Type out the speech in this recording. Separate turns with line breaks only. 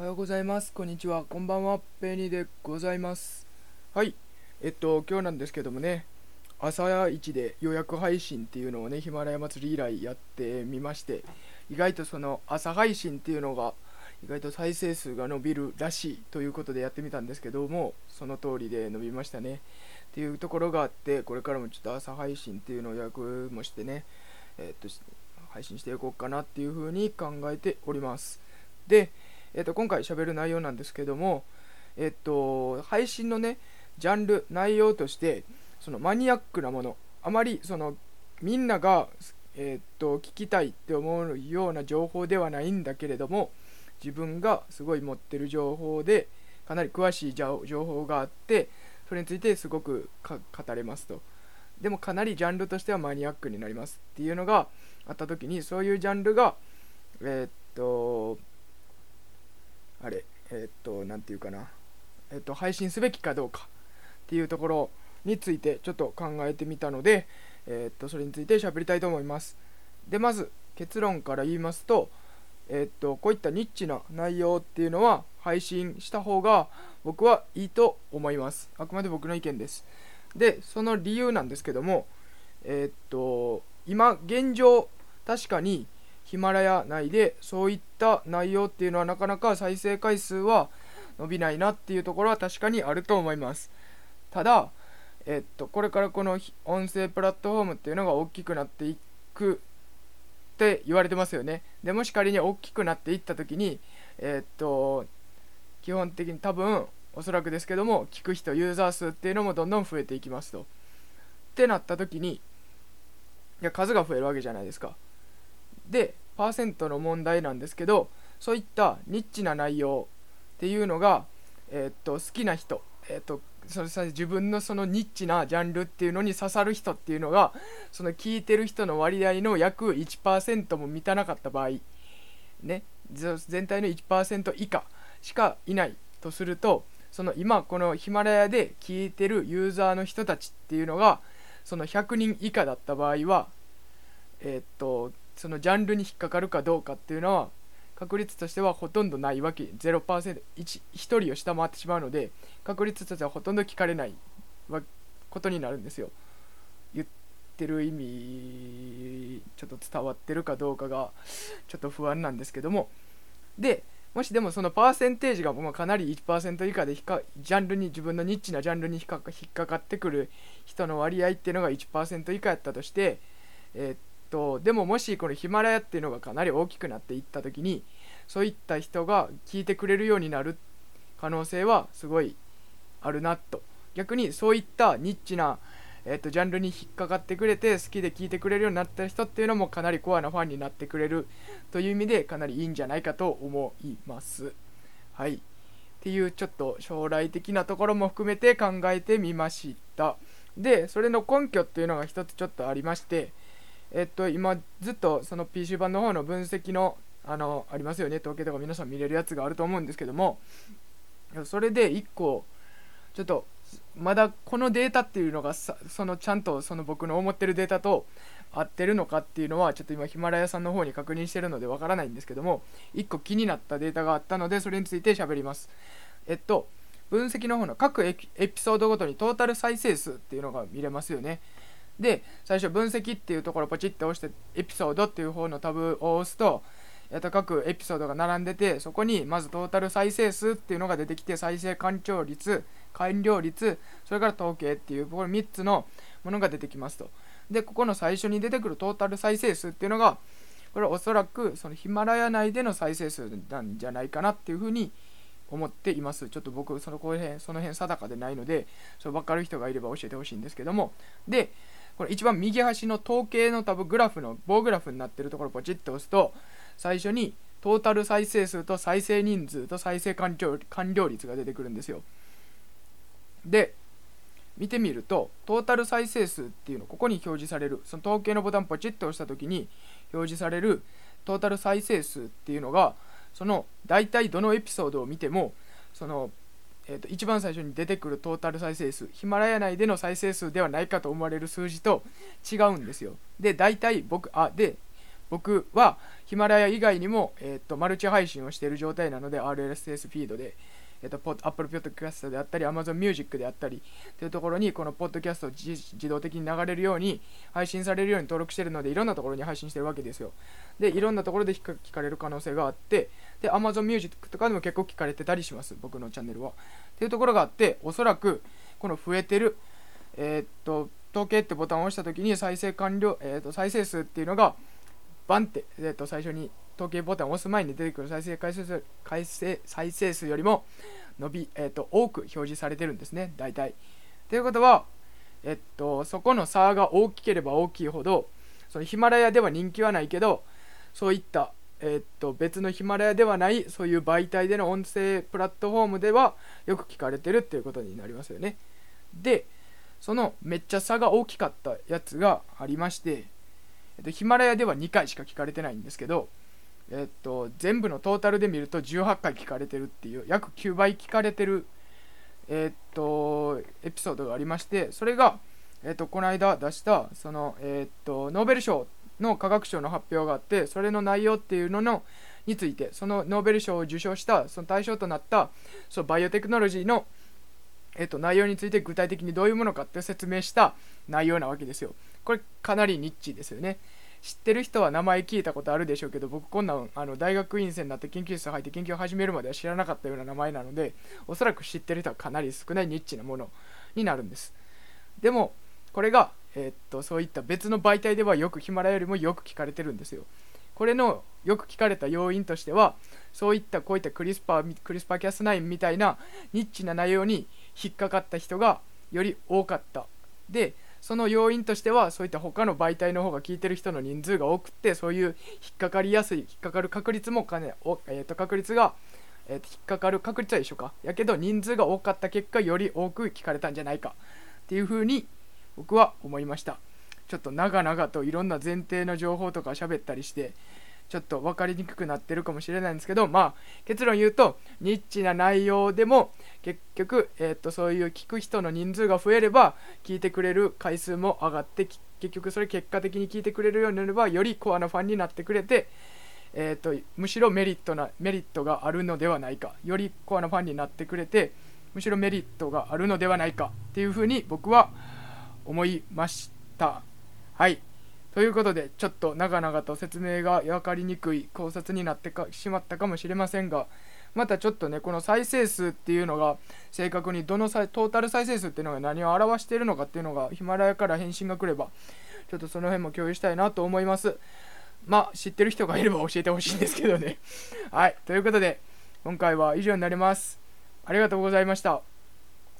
おはようございます。こんにちは。こんばんは。ペニーでございます。はい。えっと、今日なんですけどもね、朝一で予約配信っていうのをね、ヒマラヤ祭り以来やってみまして、意外とその朝配信っていうのが、意外と再生数が伸びるらしいということでやってみたんですけども、その通りで伸びましたね。っていうところがあって、これからもちょっと朝配信っていうのを予約もしてね、えっと、配信していこうかなっていうふうに考えております。で、えっと、今回喋る内容なんですけども、えっと、配信のね、ジャンル、内容として、そのマニアックなもの、あまりそのみんなが、えっと、聞きたいって思うような情報ではないんだけれども、自分がすごい持ってる情報で、かなり詳しい情報があって、それについてすごく語れますと。でもかなりジャンルとしてはマニアックになりますっていうのがあった時にそういうジャンルがえー、っとあれえー、っと何て言うかな。えー、っと配信すべきかどうか。っていうところについてちょっと考えてみたのでえっとそれについて喋りたいと思います。でまず結論から言いますとえっとこういったニッチな内容っていうのは配信した方が僕はいいと思います。あくまで僕の意見です。でその理由なんですけどもえ、っと今現状確かにヒマラヤ内でそういった内容っていうのはなかなか再生回数は伸びないなっていうところは確かにあると思いますただえ、っとこれからこの音声プラットフォームっていうのが大きくなっていくって言われてますよねでもし仮に大きくなっていった時にえ、っと基本的に多分おそらくですけども聞く人ユーザー数っていうのもどんどん増えていきますと。ってなった時にいや数が増えるわけじゃないですか。でパーセントの問題なんですけどそういったニッチな内容っていうのが、えー、っと好きな人、えー、っとそ自分のそのニッチなジャンルっていうのに刺さる人っていうのがその聞いてる人の割合の約1%も満たなかった場合ね全体の1%以下しかいないとするとその今このヒマラヤで聞いてるユーザーの人たちっていうのがその100人以下だった場合はえー、っとそのジャンルに引っかかるかどうかっていうのは確率としてはほとんどないわけ。0%1, 1人を下回ってしまうので確率としてはほとんど聞かれないことになるんですよ。言ってる意味ちょっと伝わってるかどうかがちょっと不安なんですけども。でもしでもそのパーセンテージがかなり1%以下でジャンルに自分のニッチなジャンルに引っか引っかかってくる人の割合っていうのが1%以下やったとして、えー、っとでももしこのヒマラヤっていうのがかなり大きくなっていった時にそういった人が聞いてくれるようになる可能性はすごいあるなと逆にそういったニッチなえー、とジャンルに引っかかってくれて好きで聴いてくれるようになった人っていうのもかなりコアなファンになってくれるという意味でかなりいいんじゃないかと思います。はい。っていうちょっと将来的なところも含めて考えてみました。で、それの根拠っていうのが一つちょっとありまして、えっと、今ずっとその PC 版の方の分析のあのありますよね。統計とか皆さん見れるやつがあると思うんですけども。それで1個ちょっとまだこのデータっていうのがそのちゃんとその僕の思ってるデータと合ってるのかっていうのはちょっと今ヒマラヤさんの方に確認してるのでわからないんですけども1個気になったデータがあったのでそれについて喋ります。えっと分析の方の各エピソードごとにトータル再生数っていうのが見れますよね。で最初分析っていうところをポチッと押してエピソードっていう方のタブを押すとえっと、各エピソードが並んでてそこにまずトータル再生数っていうのが出てきて再生完了率完了率それから統計っていうこれ3つのものが出てきますと。でここの最初に出てくるトータル再生数っていうのがこれはおそらくそのヒマラヤ内での再生数なんじゃないかなっていうふうに思っています。ちょっと僕そのこ辺その辺定かでないのでそう分かる人がいれば教えてほしいんですけども。でこれ一番右端の統計の多分グラフの棒グラフになってるところをポチッと押すと最初にトータル再生数と再生人数と再生完了完了率が出てくるんですよ。で、見てみると、トータル再生数っていうの、ここに表示される、その統計のボタンポチッと押したときに表示されるトータル再生数っていうのが、その大体どのエピソードを見ても、その、えー、と一番最初に出てくるトータル再生数、ヒマラヤ内での再生数ではないかと思われる数字と違うんですよ。で、大体僕、あ、で、僕はヒマラヤ以外にも、えー、とマルチ配信をしている状態なので RSS フィードで、えー、と Apple Podcast であったり Amazon Music であったりというところにこのポッドキャストを自動的に流れるように配信されるように登録してるのでいろんなところに配信してるわけですよ。でいろんなところで聞かれる可能性があってで Amazon Music とかでも結構聞かれてたりします僕のチャンネルは。っていうところがあっておそらくこの増えてるえー、っと統計ってボタンを押した時に再生完了、えー、と再生数っていうのがバンって、えー、と最初に統計ボタンを押す前に出てくる再生回数回生再生数よりも伸び、えー、と多く表示されてるんですね大体。ということは、えっと、そこの差が大きければ大きいほどそのヒマラヤでは人気はないけどそういった、えっと、別のヒマラヤではないそういう媒体での音声プラットフォームではよく聞かれてるっていうことになりますよね。でそのめっちゃ差が大きかったやつがありまして、えっと、ヒマラヤでは2回しか聞かれてないんですけど、えっと、全部のトータルで見ると18回聞かれてるっていう約9倍聞かれてる、えっと、エピソードがありましてそれが、えっと、この間出したその、えっと、ノーベル賞の科学賞の発表があってそれの内容っていうののについてそのノーベル賞を受賞したその対象となったそのバイオテクノロジーのえっと、内容について具体的にどういうものかって説明した内容なわけですよ。これかなりニッチですよね。知ってる人は名前聞いたことあるでしょうけど僕こんなんあの大学院生になって研究室入って研究を始めるまでは知らなかったような名前なのでおそらく知ってる人はかなり少ないニッチなものになるんです。でもこれが、えー、っとそういった別の媒体ではよくヒマラヤよりもよく聞かれてるんですよ。これのよく聞かれた要因としてはそういったこういったクリスパークリスパーキャス9みたいなニッチな内容に引っかかった人がより多かった。でその要因としてはそういった他の媒体の方が聞いてる人の人数が多くてそういう引っかかりやすい引っかかる確率もかねお、えー、と確率が、えー、と引っかかる確率は一緒か。やけど人数が多かった結果より多く聞かれたんじゃないかっていうふうに僕は思いました。ちょっと長々といろんな前提の情報とか喋ったりしてちょっと分かりにくくなってるかもしれないんですけどまあ結論言うとニッチな内容でも結局、えー、とそういう聞く人の人数が増えれば聞いてくれる回数も上がって結局それ結果的に聞いてくれるようになればよりコアなファンになってくれて、えーと、むしろメリットなメリットがあるのではないか。よりコアなファンになってくれてむしろメリットがあるのではないかっていうふうに僕は思いました。はい。ということでちょっと長々と説明が分かりにくい考察になってしまったかもしれませんがまたちょっとねこの再生数っていうのが正確にどのトータル再生数っていうのが何を表しているのかっていうのがヒマラヤから返信が来ればちょっとその辺も共有したいなと思います。まあ知ってる人がいれば教えてほしいんですけどね。はい。ということで今回は以上になります。ありがとうございました。